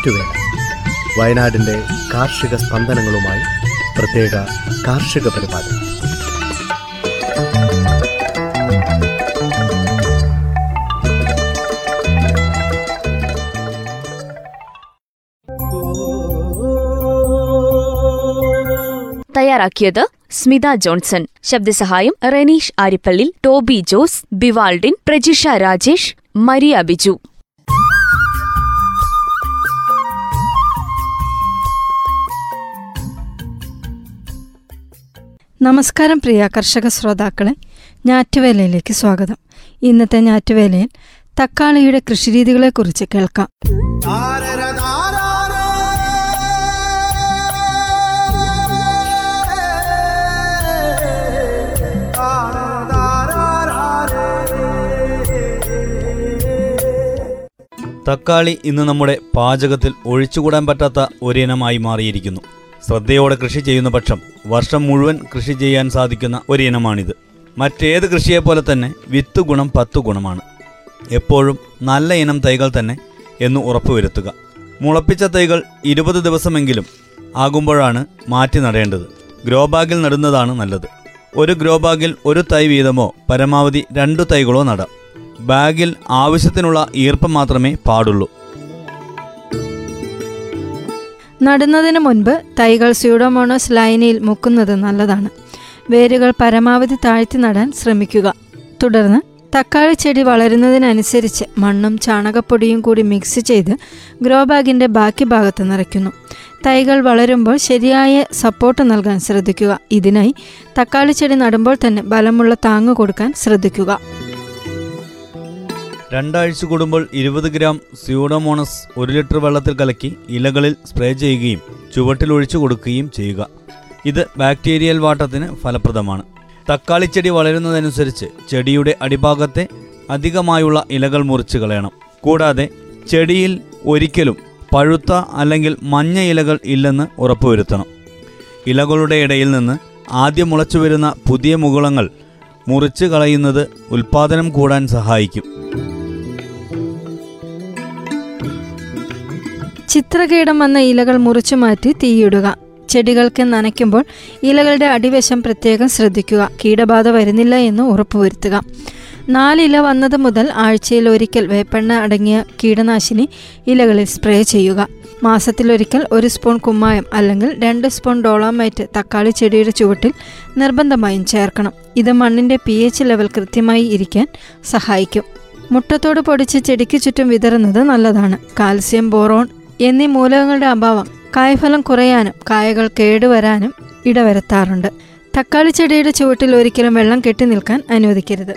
ഞാറ്റുവേല വയനാടിന്റെ കാർഷിക സ്പന്ദനങ്ങളുമായി പ്രത്യേക കാർഷിക പരിപാടി. തയ്യാറാക്കിയത് Smitha Johnson ശബ്ദസഹായം Renish Arippally Toby Jose Bivaldin Prajisha Rajesh Maria Biju. നമസ്കാരം പ്രിയ കർഷക ശ്രോതാക്കളെ ഞാറ്റുവേലയിലേക്ക് സ്വാഗതം. ഇന്നത്തെ ഞാറ്റുവേലയിൽ തക്കാളിയുടെ കൃഷിരീതികളെക്കുറിച്ച് കേൾക്കാം. തക്കാളി ഇന്ന് നമ്മുടെ പാചകത്തിൽ ഒഴിച്ചുകൂടാൻ പറ്റാത്ത ഒരിനമായി മാറിയിരിക്കുന്നു. ശ്രദ്ധയോടെ കൃഷി ചെയ്യുന്ന പക്ഷം വർഷം മുഴുവൻ കൃഷി ചെയ്യാൻ സാധിക്കുന്ന ഒരിനമാണിത് മറ്റേത് കൃഷിയെപ്പോലെ തന്നെ വിത്ത് ഗുണം പത്ത് ഗുണമാണ്. എപ്പോഴും നല്ല ഇനം തൈകൾ തന്നെ എന്ന് ഉറപ്പുവരുത്തുക മുളപ്പിച്ച തൈകൾ ഇരുപത് ദിവസമെങ്കിലും ആകുമ്പോഴാണ് മാറ്റി നടേണ്ടത്. ഗ്രോ ബാഗിൽ നടുന്നതാണ് നല്ലത്. ഒരു ഗ്രോ ബാഗിൽ ഒരു തൈ വീതമോ പരമാവധി രണ്ടു തൈകളോ നടാം. ബാഗിൽ ആവശ്യത്തിനുള്ള ഈർപ്പം മാത്രമേ പാടുള്ളൂ. നടുന്നതിന് മുൻപ് തൈകൾ സ്യൂഡോമോണോസ് ലൈനിയിൽ മുക്കുന്നത് നല്ലതാണ്. വേരുകൾ പരമാവധി താഴ്ത്തി നടാൻ ശ്രമിക്കുക. തുടർന്ന് തക്കാളി ചെടി വളരുന്നതിനനുസരിച്ച് മണ്ണും ചാണകപ്പൊടിയും കൂടി മിക്സ് ചെയ്ത് ഗ്രോ ബാഗിന്റെ ബാക്കി ഭാഗത്ത് നിറയ്ക്കുന്നു. തൈകൾ വളരുമ്പോൾ ശരിയായ സപ്പോർട്ട് നൽകാൻ ശ്രദ്ധിക്കുക. ഇതിനായി തക്കാളി ചെടി നടുമ്പോൾ തന്നെ ബലമുള്ള താങ്ങ് കൊടുക്കാൻ ശ്രദ്ധിക്കുക. രണ്ടാഴ്ച കൂടുമ്പോൾ ഇരുപത് ഗ്രാം സ്യൂഡോമോണസ് ഒരു ലിറ്റർ വെള്ളത്തിൽ കലക്കി ഇലകളിൽ സ്പ്രേ ചെയ്യുകയും ചുവട്ടിൽ ഒഴിച്ചു കൊടുക്കുകയും ചെയ്യുക. ഇത് ബാക്ടീരിയൽ വാട്ടത്തിന് ഫലപ്രദമാണ്. തക്കാളി ചെടി വളരുന്നതനുസരിച്ച് ചെടിയുടെ അടിഭാഗത്തെ അധികമായുള്ള ഇലകൾ മുറിച്ച് കളയണം. കൂടാതെ ചെടിയിൽ ഒരിക്കലും പഴുത്ത അല്ലെങ്കിൽ മഞ്ഞ ഇലകൾ ഇല്ലെന്ന് ഉറപ്പുവരുത്തണം. ഇലകളുടെ ഇടയിൽ നിന്ന് ആദ്യം മുളച്ചു വരുന്ന പുതിയ മുകുളങ്ങൾ മുറിച്ച് കളയുന്നത് ഉൽപാദനം കൂടാൻ സഹായിക്കും. ചിത്രകീടം വന്ന ഇലകൾ മുറിച്ചു മാറ്റി തീയിടുക. ചെടികൾക്ക് നനയ്ക്കുമ്പോൾ ഇലകളുടെ അടിവശം പ്രത്യേകം ശ്രദ്ധിക്കുക. കീടബാധ വരുന്നില്ല എന്ന് ഉറപ്പുവരുത്തുക. നാലില വന്നത് മുതൽ ആഴ്ചയിൽ ഒരിക്കൽ വേപ്പെണ്ണ അടങ്ങിയ കീടനാശിനി ഇലകളിൽ സ്പ്രേ ചെയ്യുക. മാസത്തിലൊരിക്കൽ ഒരു സ്പൂൺ കുമ്മായം അല്ലെങ്കിൽ രണ്ട് സ്പൂൺ ഡോളോമൈറ്റ് തക്കാളി ചെടിയുടെ ചുവട്ടിൽ നിർബന്ധമായും ചേർക്കണം. ഇത് മണ്ണിന്റെ പി എച്ച് ലെവൽ കൃത്യമായി ഇരിക്കാൻ സഹായിക്കും. മുട്ടത്തോട് പൊടിച്ച് ചെടിക്ക് ചുറ്റും വിതറുന്നത് നല്ലതാണ്. കാൽസ്യം ബോറോൺ എന്നീ മൂലകങ്ങളുടെ അഭാവം കായ്ഫലം കുറയാനും കായകൾ കേടുവരാനും ഇടവരുത്താറുണ്ട്. തക്കാളി ചെടിയുടെ ചുവട്ടിൽ ഒരിക്കലും വെള്ളം കെട്ടി നിൽക്കാൻ അനുവദിക്കരുത്.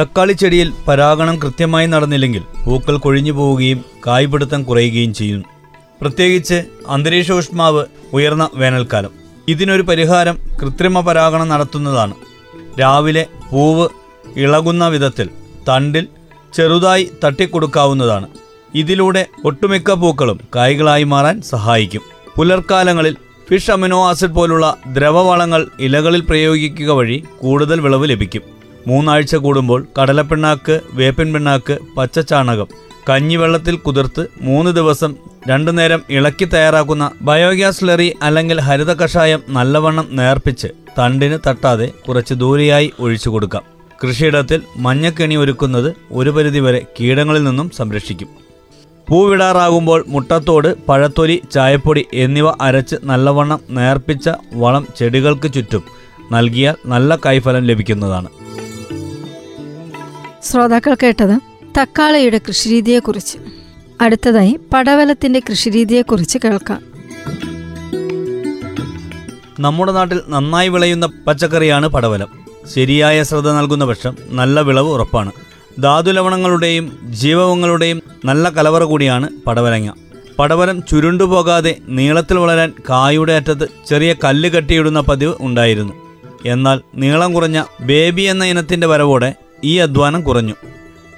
തക്കാളി ചെടിയിൽ പരാഗണം കൃത്യമായി നടന്നില്ലെങ്കിൽ പൂക്കൾ കൊഴിഞ്ഞു പോവുകയും കായ്പിടുത്തം കുറയുകയും ചെയ്യും. പ്രത്യേകിച്ച് അന്തരീക്ഷ ഊഷ്മാവ് ഉയർന്ന വേനൽക്കാലം. ഇതിനൊരു പരിഹാരം കൃത്രിമ പരാഗണം നടത്തുന്നതാണ്. രാവിലെ പൂവ് ഇളകുന്ന വിധത്തിൽ തണ്ടിൽ ചെറുതായി തട്ടിക്കൊടുക്കാവുന്നതാണ്. ഇതിലൂടെ ഒട്ടുമിക്ക പൂക്കളും കായ്കളായി മാറാൻ സഹായിക്കും. പുലർക്കാലങ്ങളിൽ ഫിഷ് അമിനോ ആസിഡ് പോലുള്ള ദ്രവവളങ്ങൾ ഇലകളിൽ പ്രയോഗിക്കുക വഴി കൂടുതൽ വിളവ് ലഭിക്കും. മൂന്നാഴ്ച കൂടുമ്പോൾ കടലപ്പിണ്ണാക്ക് വേപ്പിൻ പിണ്ണാക്ക് പച്ചച്ചാണകം കഞ്ഞിവെള്ളത്തിൽ കുതിർത്ത് മൂന്ന് ദിവസം രണ്ടു നേരം ഇളക്കി തയ്യാറാക്കുന്ന ബയോഗ്യാസ് ലറി അല്ലെങ്കിൽ ഹരിത കഷായം നല്ലവണ്ണം നേർപ്പിച്ച് തണ്ടിന് തട്ടാതെ കുറച്ച് ദൂരെയായി ഒഴിച്ചു കൊടുക്കാം. കൃഷിയിടത്തിൽ മഞ്ഞക്കെണി ഒരുക്കുന്നത് ഒരു പരിധിവരെ കീടങ്ങളിൽ നിന്നും സംരക്ഷിക്കും. പൂവിടാറാകുമ്പോൾ മുട്ടത്തോട് പഴത്തൊലി ചായപ്പൊടി എന്നിവ അരച്ച് നല്ലവണ്ണം നേർപ്പിച്ച വളം ചെടികൾക്ക് ചുറ്റും നൽകിയാൽ നല്ല കൈഫലം ലഭിക്കുന്നതാണ്. ശ്രോതാക്കൾ കേട്ടത് തക്കാളിയുടെ കൃഷിരീതിയെക്കുറിച്ച്. അടുത്തതായി പടവലത്തിന്റെ കൃഷിരീതിയെക്കുറിച്ച് കേൾക്കാം. നമ്മുടെ നാട്ടിൽ നന്നായി വിളയുന്ന പച്ചക്കറിയാണ് പടവലം. ശരിയായ ശ്രദ്ധ നൽകുന്ന പക്ഷം നല്ല വിളവ് ഉറപ്പാണ്. ധാതുലവണങ്ങളുടെയും ജീവവങ്ങളുടെയും നല്ല കലവറ കൂടിയാണ് പടവലങ്ങ. പടവലം ചുരുണ്ടുപോകാതെ നീളത്തിൽ വളരാൻ കായുടെ അറ്റത്ത് ചെറിയ കല്ല് കെട്ടിയിടുന്ന പതിവ് ഉണ്ടായിരുന്നു. എന്നാൽ നീളം കുറഞ്ഞ ബേബി എന്ന ഇനത്തിന്റെ വരവോടെ ഈ അധ്വാനം കുറഞ്ഞു.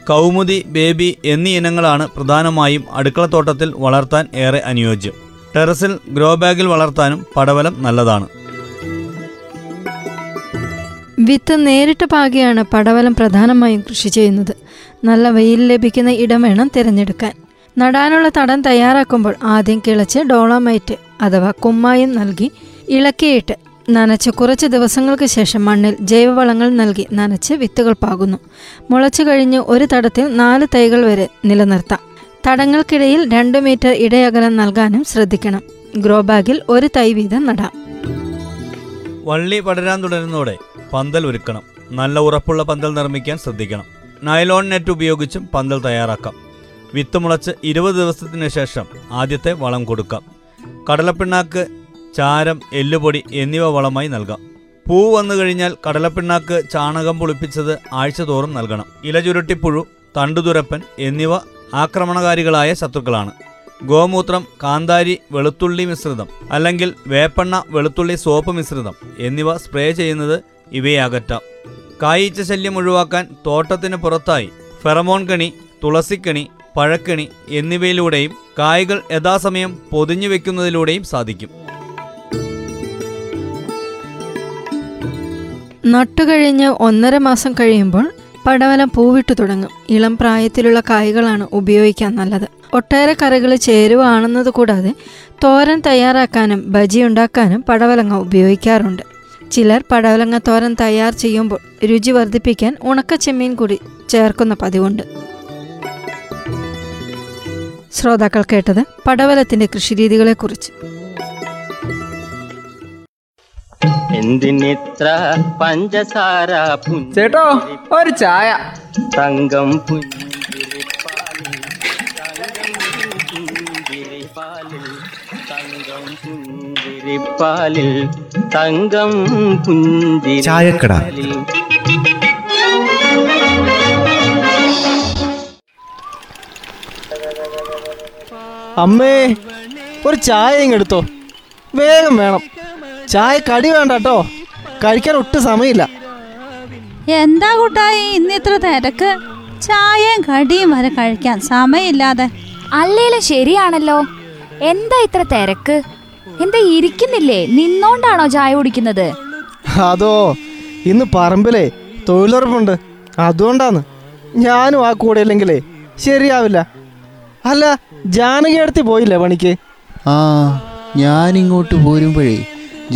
കൗമുദി ബേബി എന്നീ ഇനങ്ങളാണ് പ്രധാനമായും അടുക്കളത്തോട്ടത്തിൽ വളർത്താൻ ഏറെ അനുയോജ്യം. ടെറസിൽ ഗ്രോ ബാഗിൽ വളർത്താനും പടവലം നല്ലതാണ്. വിത്ത് നേരിട്ട് പാകിയാണ് പടവലം പ്രധാനമായും കൃഷി ചെയ്യുന്നത്. നല്ല വെയിൽ ലഭിക്കുന്ന ഇടം വേണം തിരഞ്ഞെടുക്കാൻ. നടാനുള്ള തടം തയ്യാറാക്കുമ്പോൾ ആദ്യം കിളച്ച് ഡോളോമൈറ്റ് അഥവാ കുമ്മായം നൽകി ഇളക്കിയിട്ട് നനച്ച് കുറച്ച് ദിവസങ്ങൾക്ക് ശേഷം മണ്ണിൽ ജൈവവളങ്ങൾ നൽകി നനച്ച് വിത്തുകൾ പാകുന്നു. മുളച്ചു കഴിഞ്ഞ് ഒരു തടത്തിൽ നാല് തൈകൾ വരെ നിലനിർത്താം. തടങ്ങൾക്കിടയിൽ രണ്ട് മീറ്റർ ഇടയകലം നൽകാനും ശ്രദ്ധിക്കണം. ഗ്രോ ബാഗിൽ ഒരു തൈ വീതം നടാം. വള്ളി പടരാൻ തുടരുന്നതോടെ പന്തൽ ഒരുക്കണം. നല്ല ഉറപ്പുള്ള പന്തൽ നിർമ്മിക്കാൻ ശ്രദ്ധിക്കണം. നൈലോൺ നെറ്റ് ഉപയോഗിച്ചും പന്തൽ തയ്യാറാക്കാം. വിത്ത് മുളച്ച് ഇരുപത് ദിവസത്തിന് ശേഷം ആദ്യത്തെ വളം കൊടുക്കാം. കടലപ്പിണ്ണാക്ക് ചാരം എല്ലുപൊടി എന്നിവ വളമായി നൽകാം. പൂ വന്നു കഴിഞ്ഞാൽ കടലപ്പിണ്ണാക്ക് ചാണകം പുളിപ്പിച്ചത് ആഴ്ച തോറും നൽകണം. ഇലചുരുട്ടിപ്പുഴു തണ്ടുതുരപ്പൻ എന്നിവ ആക്രമണകാരികളായ ശത്രുക്കളാണ്. ഗോമൂത്രം കാന്താരി വെളുത്തുള്ളി മിശ്രിതം അല്ലെങ്കിൽ വേപ്പെണ്ണ വെളുത്തുള്ളി സോപ്പ് മിശ്രിതം എന്നിവ സ്പ്രേ ചെയ്യുന്നത് ഇവയെ അകറ്റാം കായീച്ച ശല്യം ഒഴിവാക്കാൻ തോട്ടത്തിന് പുറത്തായി ഫെറമോൺ കണി തുളസിക്കണി പഴക്കണി എന്നിവയിലൂടെയും കായകൾ യഥാസമയം പൊതിഞ്ഞു വെക്കുന്നതിലൂടെയും സാധിക്കും. നട്ടുകഴിഞ്ഞ് ഒന്നര മാസം കഴിയുമ്പോൾ പടവലം പൂവിട്ടു തുടങ്ങും. ഇളം പ്രായത്തിലുള്ള കായകളാണ് ഉപയോഗിക്കാൻ നല്ലത്. ഒട്ടേറെ കറികൾ ചേരുവാണെന്നത് കൂടാതെ തോരൻ തയ്യാറാക്കാനും ബജി ഉണ്ടാക്കാനും പടവലങ്ങ ഉപയോഗിക്കാറുണ്ട്. ചിലർ പടവലങ്ങ തോരൻ തയ്യാർ ചെയ്യുമ്പോൾ രുചി വർദ്ധിപ്പിക്കാൻ ഉണക്ക ചെമ്മീൻ കൂടി ചേർക്കുന്ന പതിവുണ്ട്. ശ്രോതാക്കൾ കേട്ടത് പടവലത്തിന്റെ കൃഷിരീതികളെക്കുറിച്ച്. എന്തിനിത്ര പഞ്ചസാര ചേട്ടോ ഒരു ചായ. തങ്കം പുഞ്ചിരിപ്പാലിൽ പുഞ്ചിരിപ്പാലിൽ തങ്കം ചായക്കട. അമ്മേ ഒരു ചായ ഇങ്ങെടുത്തോ. വേഗം വേണം. ചായ കടി വേണ്ട കേട്ടോ കഴിക്കാൻ ഒട്ടും സമയമില്ല. എന്താ കൂട്ടായി ഇന്ന് ഇത്ര തിരക്ക്? ചായയും കടിയും വരെ കഴിക്കാൻ സമയമില്ലാതെ. അല്ലേലും ശരിയാണല്ലോ. എന്താ ഇത്ര തിരക്ക്? എന്താ ഇരിക്കുന്നില്ലേ? നിന്നോണ്ടാണോ ചായ കുടിക്കുന്നത്? അതോ ഇന്ന് പറമ്പിലെ തൊഴിലുറപ്പുണ്ട്. അതുകൊണ്ടാന്ന്. ഞാനും ആ കൂടെ ഇല്ലെങ്കിലേ ശരിയാവില്ല. അല്ല ജാനകി അടുത്ത് പോയില്ലേ പണിക്ക്? ആ ഞാനിങ്ങോട്ട് പോരുമ്പോഴേ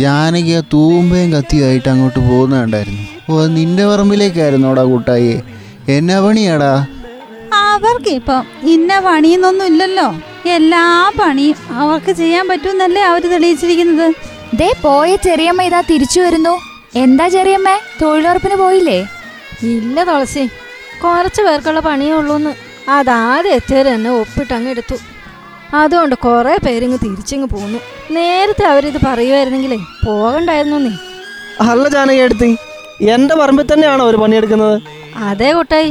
ജാനകി ആ തൂമ്പയും കത്തിയായിട്ട് അങ്ങോട്ട് പോകുന്നുണ്ടായിരുന്നു ഓ നിന്റെ പറമ്പിലേക്കായിരുന്നോടാ കൂട്ടായി. എന്നാ പണിയാടാ? അവർക്ക് ഇപ്പം ഇന്ന പണിയെന്നൊന്നും ഇല്ലല്ലോ. എല്ലാ പണിയും അവർക്ക് ചെയ്യാൻ പറ്റുമെന്നല്ലേ അവർ തെളിയിച്ചിരിക്കുന്നത്. ദേ പോയ ചെറിയമ്മ ഇതാ തിരിച്ചു വരുന്നു. എന്താ ചെറിയമ്മ തൊഴിലുറപ്പിന് പോയില്ലേ? ഇല്ല തുളസി കുറച്ച് പേർക്കുള്ള പണിയേ ഉള്ളൂന്ന്. അതാദ്യം എത്തിയത് തന്നെ ഒപ്പിട്ടങ്ങ് എടുത്തു. അതുകൊണ്ട് കുറേ പേരിങ്ങ് തിരിച്ചിങ്ങ് പോന്നു. നേരത്തെ അവരിത് പറയുമായിരുന്നെങ്കിലേ പോകണ്ടായിരുന്നു നീ അല്ല ജാനകി എടുത്തി എന്റെ പറമ്പിൽ തന്നെയാണോ ഒരു പണിയെടുക്കുന്നത്? അതേ കുട്ടായി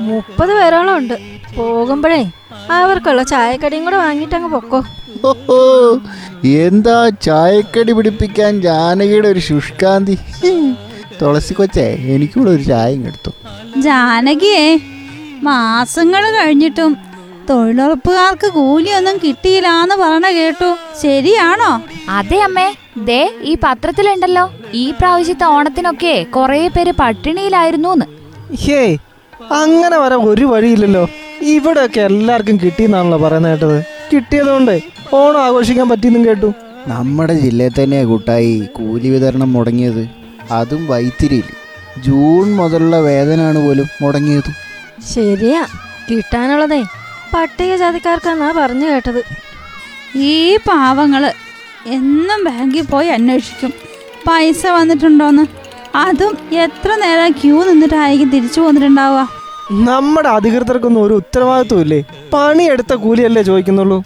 മുപ്പത് പേരോളം ഉണ്ട് പോകുമ്പോഴേ അവർക്കുള്ള ചായക്കടിയും കൂടെ വാങ്ങിയിട്ടങ്ങ് പൊക്കോ. ഓഹോ എന്താ ചായക്കടി പിടിപ്പിക്കാൻ ജാനകിയുടെ ഒരു ശുഷ്കാന്തി? തുളസി കൊച്ചേ എനിക്കൂടെ ഒരു ചായ എടുത്തു. ജാനകിയെ മാസങ്ങൾ കഴിഞ്ഞിട്ടും തൊഴിലുറപ്പുകാർക്ക് കൂലിയൊന്നും കിട്ടിയില്ലാന്ന് പറഞ്ഞ കേട്ടു. ശരിയാണോ? അതെ അമ്മേ ദേ ഈ പത്രത്തിലുണ്ടല്ലോ. ഈ പ്രാവശ്യത്തെ ഓണത്തിനൊക്കെ കുറേ പേര് പട്ടിണിയിലായിരുന്നു ഹേ അങ്ങനെ വരാൻ ഒരു വഴിയില്ലല്ലോ. ഇവിടെയൊക്കെ എല്ലാവർക്കും കിട്ടിയെന്നാണല്ലോ പറയുന്നത് കേട്ടത്. കിട്ടിയതുകൊണ്ട് ഓണം ആഘോഷിക്കാൻ പറ്റിയെന്നും കേട്ടു. നമ്മുടെ ജില്ലയിൽ തന്നെയാ കൂട്ടായി കൂലി വിതരണം മുടങ്ങിയത്. അതും വൈത്തിരിയിൽ. ജൂൺ മുതലുള്ള വേതനാണ് പോലും മുടങ്ങിയത്. ശരിയാ കിട്ടാനുള്ളതേ പട്ടികജാതിക്കാർക്കെന്നാ പറഞ്ഞു കേട്ടത്. ഈ പാവങ്ങൾ എന്നും ബാങ്കിൽ പോയി അന്വേഷിക്കും. പൈസ വന്നിട്ടുണ്ടോന്ന് അതും എത്ര നേരം ക്യൂ നിന്നിട്ടായിരിക്കും തിരിച്ചു പോന്നിട്ടുണ്ടാവുക നമ്മുടെ അധികൃതർക്കൊന്നും ഒരു ഉത്തരവാദിത്വം ഇല്ലേ? പണിയെടുത്ത കൂലിയല്ലേ ചോദിക്കുന്നുള്ളൂ.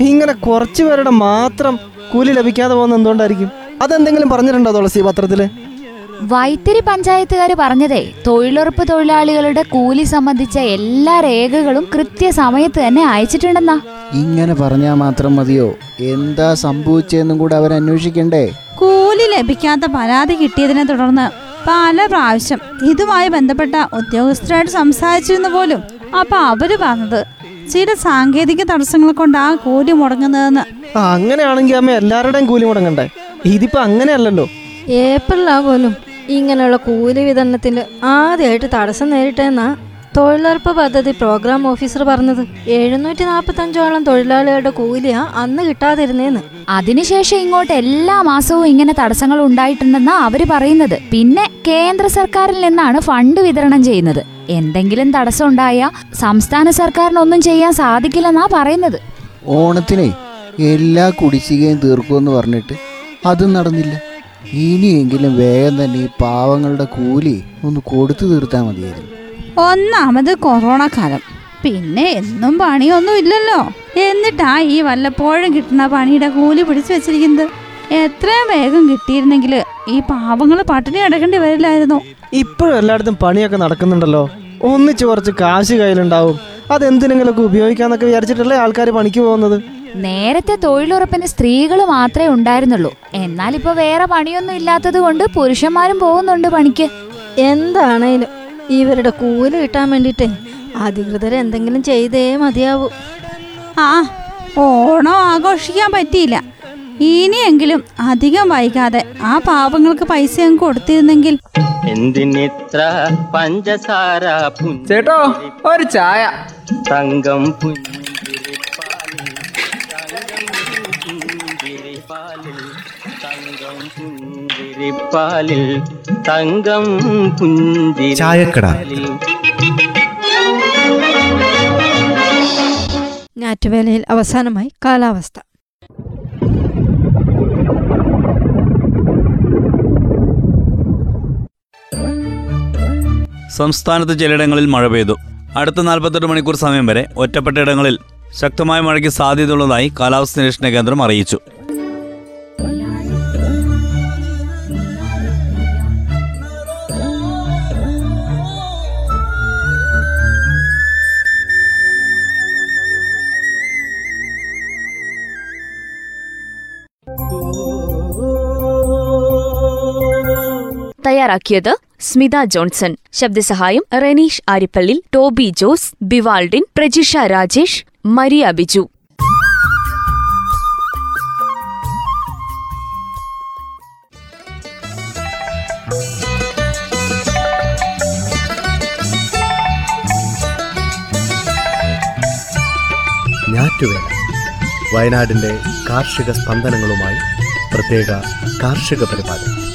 ഇങ്ങനെ കുറച്ചു പേരുടെ മാത്രം കൂലി ലഭിക്കാതെ പോകുന്ന എന്തുകൊണ്ടായിരിക്കും? അതെന്തെങ്കിലും പറഞ്ഞിട്ടുണ്ടോ തുളസി പത്രത്തിൽ? വൈത്തിരി പഞ്ചായത്തുകാർ പറഞ്ഞതേ തൊഴിലുറപ്പ് തൊഴിലാളികളുടെ കൂലി സംബന്ധിച്ച എല്ലാ രേഖകളും കൃത്യസമയത്ത് തന്നെ അയച്ചിട്ടുണ്ടെന്നാ. ഇങ്ങനെ പറഞ്ഞാൽ മാത്രം മതിയോ? എന്താ സംഭവിച്ചതെന്നും കൂടെ അവരന്വേഷിക്കണ്ടേ കൂലി ലഭിക്കാത്ത പരാതി കിട്ടിയതിനെ തുടർന്ന് പല പ്രാവശ്യം ഇതുമായി ബന്ധപ്പെട്ട ഉദ്യോഗസ്ഥരായിട്ട് സംസാരിച്ചിരുന്നു പോലും. അപ്പൊ അവർ പറഞ്ഞത് ചില സാങ്കേതിക തടസ്സങ്ങളെ കൊണ്ട് ആ കൂലി മുടങ്ങുന്നതെന്ന്. അങ്ങനെയാണെങ്കിൽ അമ്മ എല്ലാവരുടെയും കൂലി മുടങ്ങണ്ടേ? ഇതിപ്പോ അങ്ങനെയല്ലല്ലോ. ഏപ്രിലാ പോലും ഇങ്ങനെയുള്ള കൂലി വിതരണത്തിൽ ആദ്യമായിട്ട് തടസ്സം നേരിട്ടെന്നാ തൊഴിലുറപ്പ് പദ്ധതി പ്രോഗ്രാം ഓഫീസർ പറഞ്ഞത് എഴുന്നൂറ്റി നാൽപ്പത്തഞ്ചോളം തൊഴിലാളികളുടെ കൂലിയാ അന്ന് കിട്ടാതിരുന്നേന്ന്. അതിനുശേഷം ഇങ്ങോട്ട് എല്ലാ മാസവും ഇങ്ങനെ തടസ്സങ്ങൾ ഉണ്ടായിട്ടുണ്ടെന്നാ അവർ പറയുന്നത്. പിന്നെ കേന്ദ്ര സർക്കാരിൽ നിന്നാണ് ഫണ്ട് വിതരണം ചെയ്യുന്നത്. എന്തെങ്കിലും തടസ്സം ഉണ്ടായ സംസ്ഥാന സർക്കാരിനൊന്നും ചെയ്യാൻ സാധിക്കില്ലെന്നാ പറയുന്നത്. ഓണത്തിനെ എല്ലാ കുടിശ്ശികയും തീർക്കുമെന്ന് പറഞ്ഞിട്ട് അതും നടന്നില്ല. ഇനിയെങ്കിലും വേഗം തന്നെ ഈ പാവങ്ങളുടെ കൂലി ഒന്ന് കൊടുത്തു തീർത്താൽ മതിയായിരുന്നു. ഒന്നാമത് കൊറോണ കാലം പിന്നെ എന്നും പണിയൊന്നും ഇല്ലല്ലോ എന്നിട്ടാ ഈ വല്ലപ്പോഴും കിട്ടുന്ന പണിയുടെ കൂലി പിടിച്ചു വെച്ചിരിക്കുന്നത്? എത്രയും വേഗം കിട്ടിയിരുന്നെങ്കിൽ ഈ പാവങ്ങൾ പട്ടിണി അടക്കേണ്ടി വരില്ലായിരുന്നു. ഇപ്പോഴും എല്ലായിടത്തും പണിയൊക്കെ നടക്കുന്നുണ്ടല്ലോ. ഒന്നിച്ചു കുറച്ച് കാശ് കയ്യിലുണ്ടാവും. അതെന്തിനെങ്കിലൊക്കെ ഉപയോഗിക്കാന്നൊക്കെ വിചാരിച്ചിട്ടല്ലേ ആൾക്കാർ പണിക്ക് പോകുന്നത്? നേരത്തെ തൊഴിലുറപ്പിന് സ്ത്രീകൾ മാത്രമേ ഉണ്ടായിരുന്നുള്ളൂ. എന്നാൽ ഇപ്പൊ വേറെ പണിയൊന്നും ഇല്ലാത്തത് കൊണ്ട് പുരുഷന്മാരും പോകുന്നുണ്ട് പണിക്ക്. എന്താണേലും ഇവരുടെ കൂലി കിട്ടാൻ വേണ്ടിയിട്ടേ അധികൃതർ എന്തെങ്കിലും ചെയ്തേ മതിയാവൂ. ആ ഓണം ആഘോഷിക്കാൻ പറ്റിയില്ല. ഇനിയെങ്കിലും അധികം വൈകാതെ ആ പാവങ്ങൾക്ക് പൈസ അങ്ങ് കൊടുത്തിരുന്നെങ്കിൽ എന്തിനിത്ര പഞ്ചസാര ചേട്ടോ ഒരു ചായ. തങ്കം പുഞ്ചിരിപ്പാലിൽ തങ്കം പുഞ്ചിരിപ്പാലിൽ തങ്കം പുഞ്ചിരിപ്പാലിൽ തങ്കം ചായക്കട. പുഞ്ചിരിപ്പാലിൽ ഞാറ്റുവേലയിൽ അവസാനമായി കാലാവസ്ഥ. സംസ്ഥാനത്ത് ചിലയിടങ്ങളിൽ മഴ പെയ്തു. അടുത്ത നാൽപ്പത്തെട്ട് മണിക്കൂർ സമയം വരെ ഒറ്റപ്പെട്ട ഇടങ്ങളിൽ ശക്തമായ മഴയ്ക്ക് സാധ്യതയുള്ളതായി കാലാവസ്ഥാ നിരീക്ഷണ കേന്ദ്രം അറിയിച്ചു. തയ്യാറാക്കിയത് Smitha Johnson. ശബ്ദസഹായം Renish Arippally Toby Jose Bivaldin Prajisha Rajesh Maria Biju. വയനാടിന്റെ കാർഷിക സ്പന്ദനങ്ങളുമായി പ്രത്യേക കാർഷിക പരിപാടി.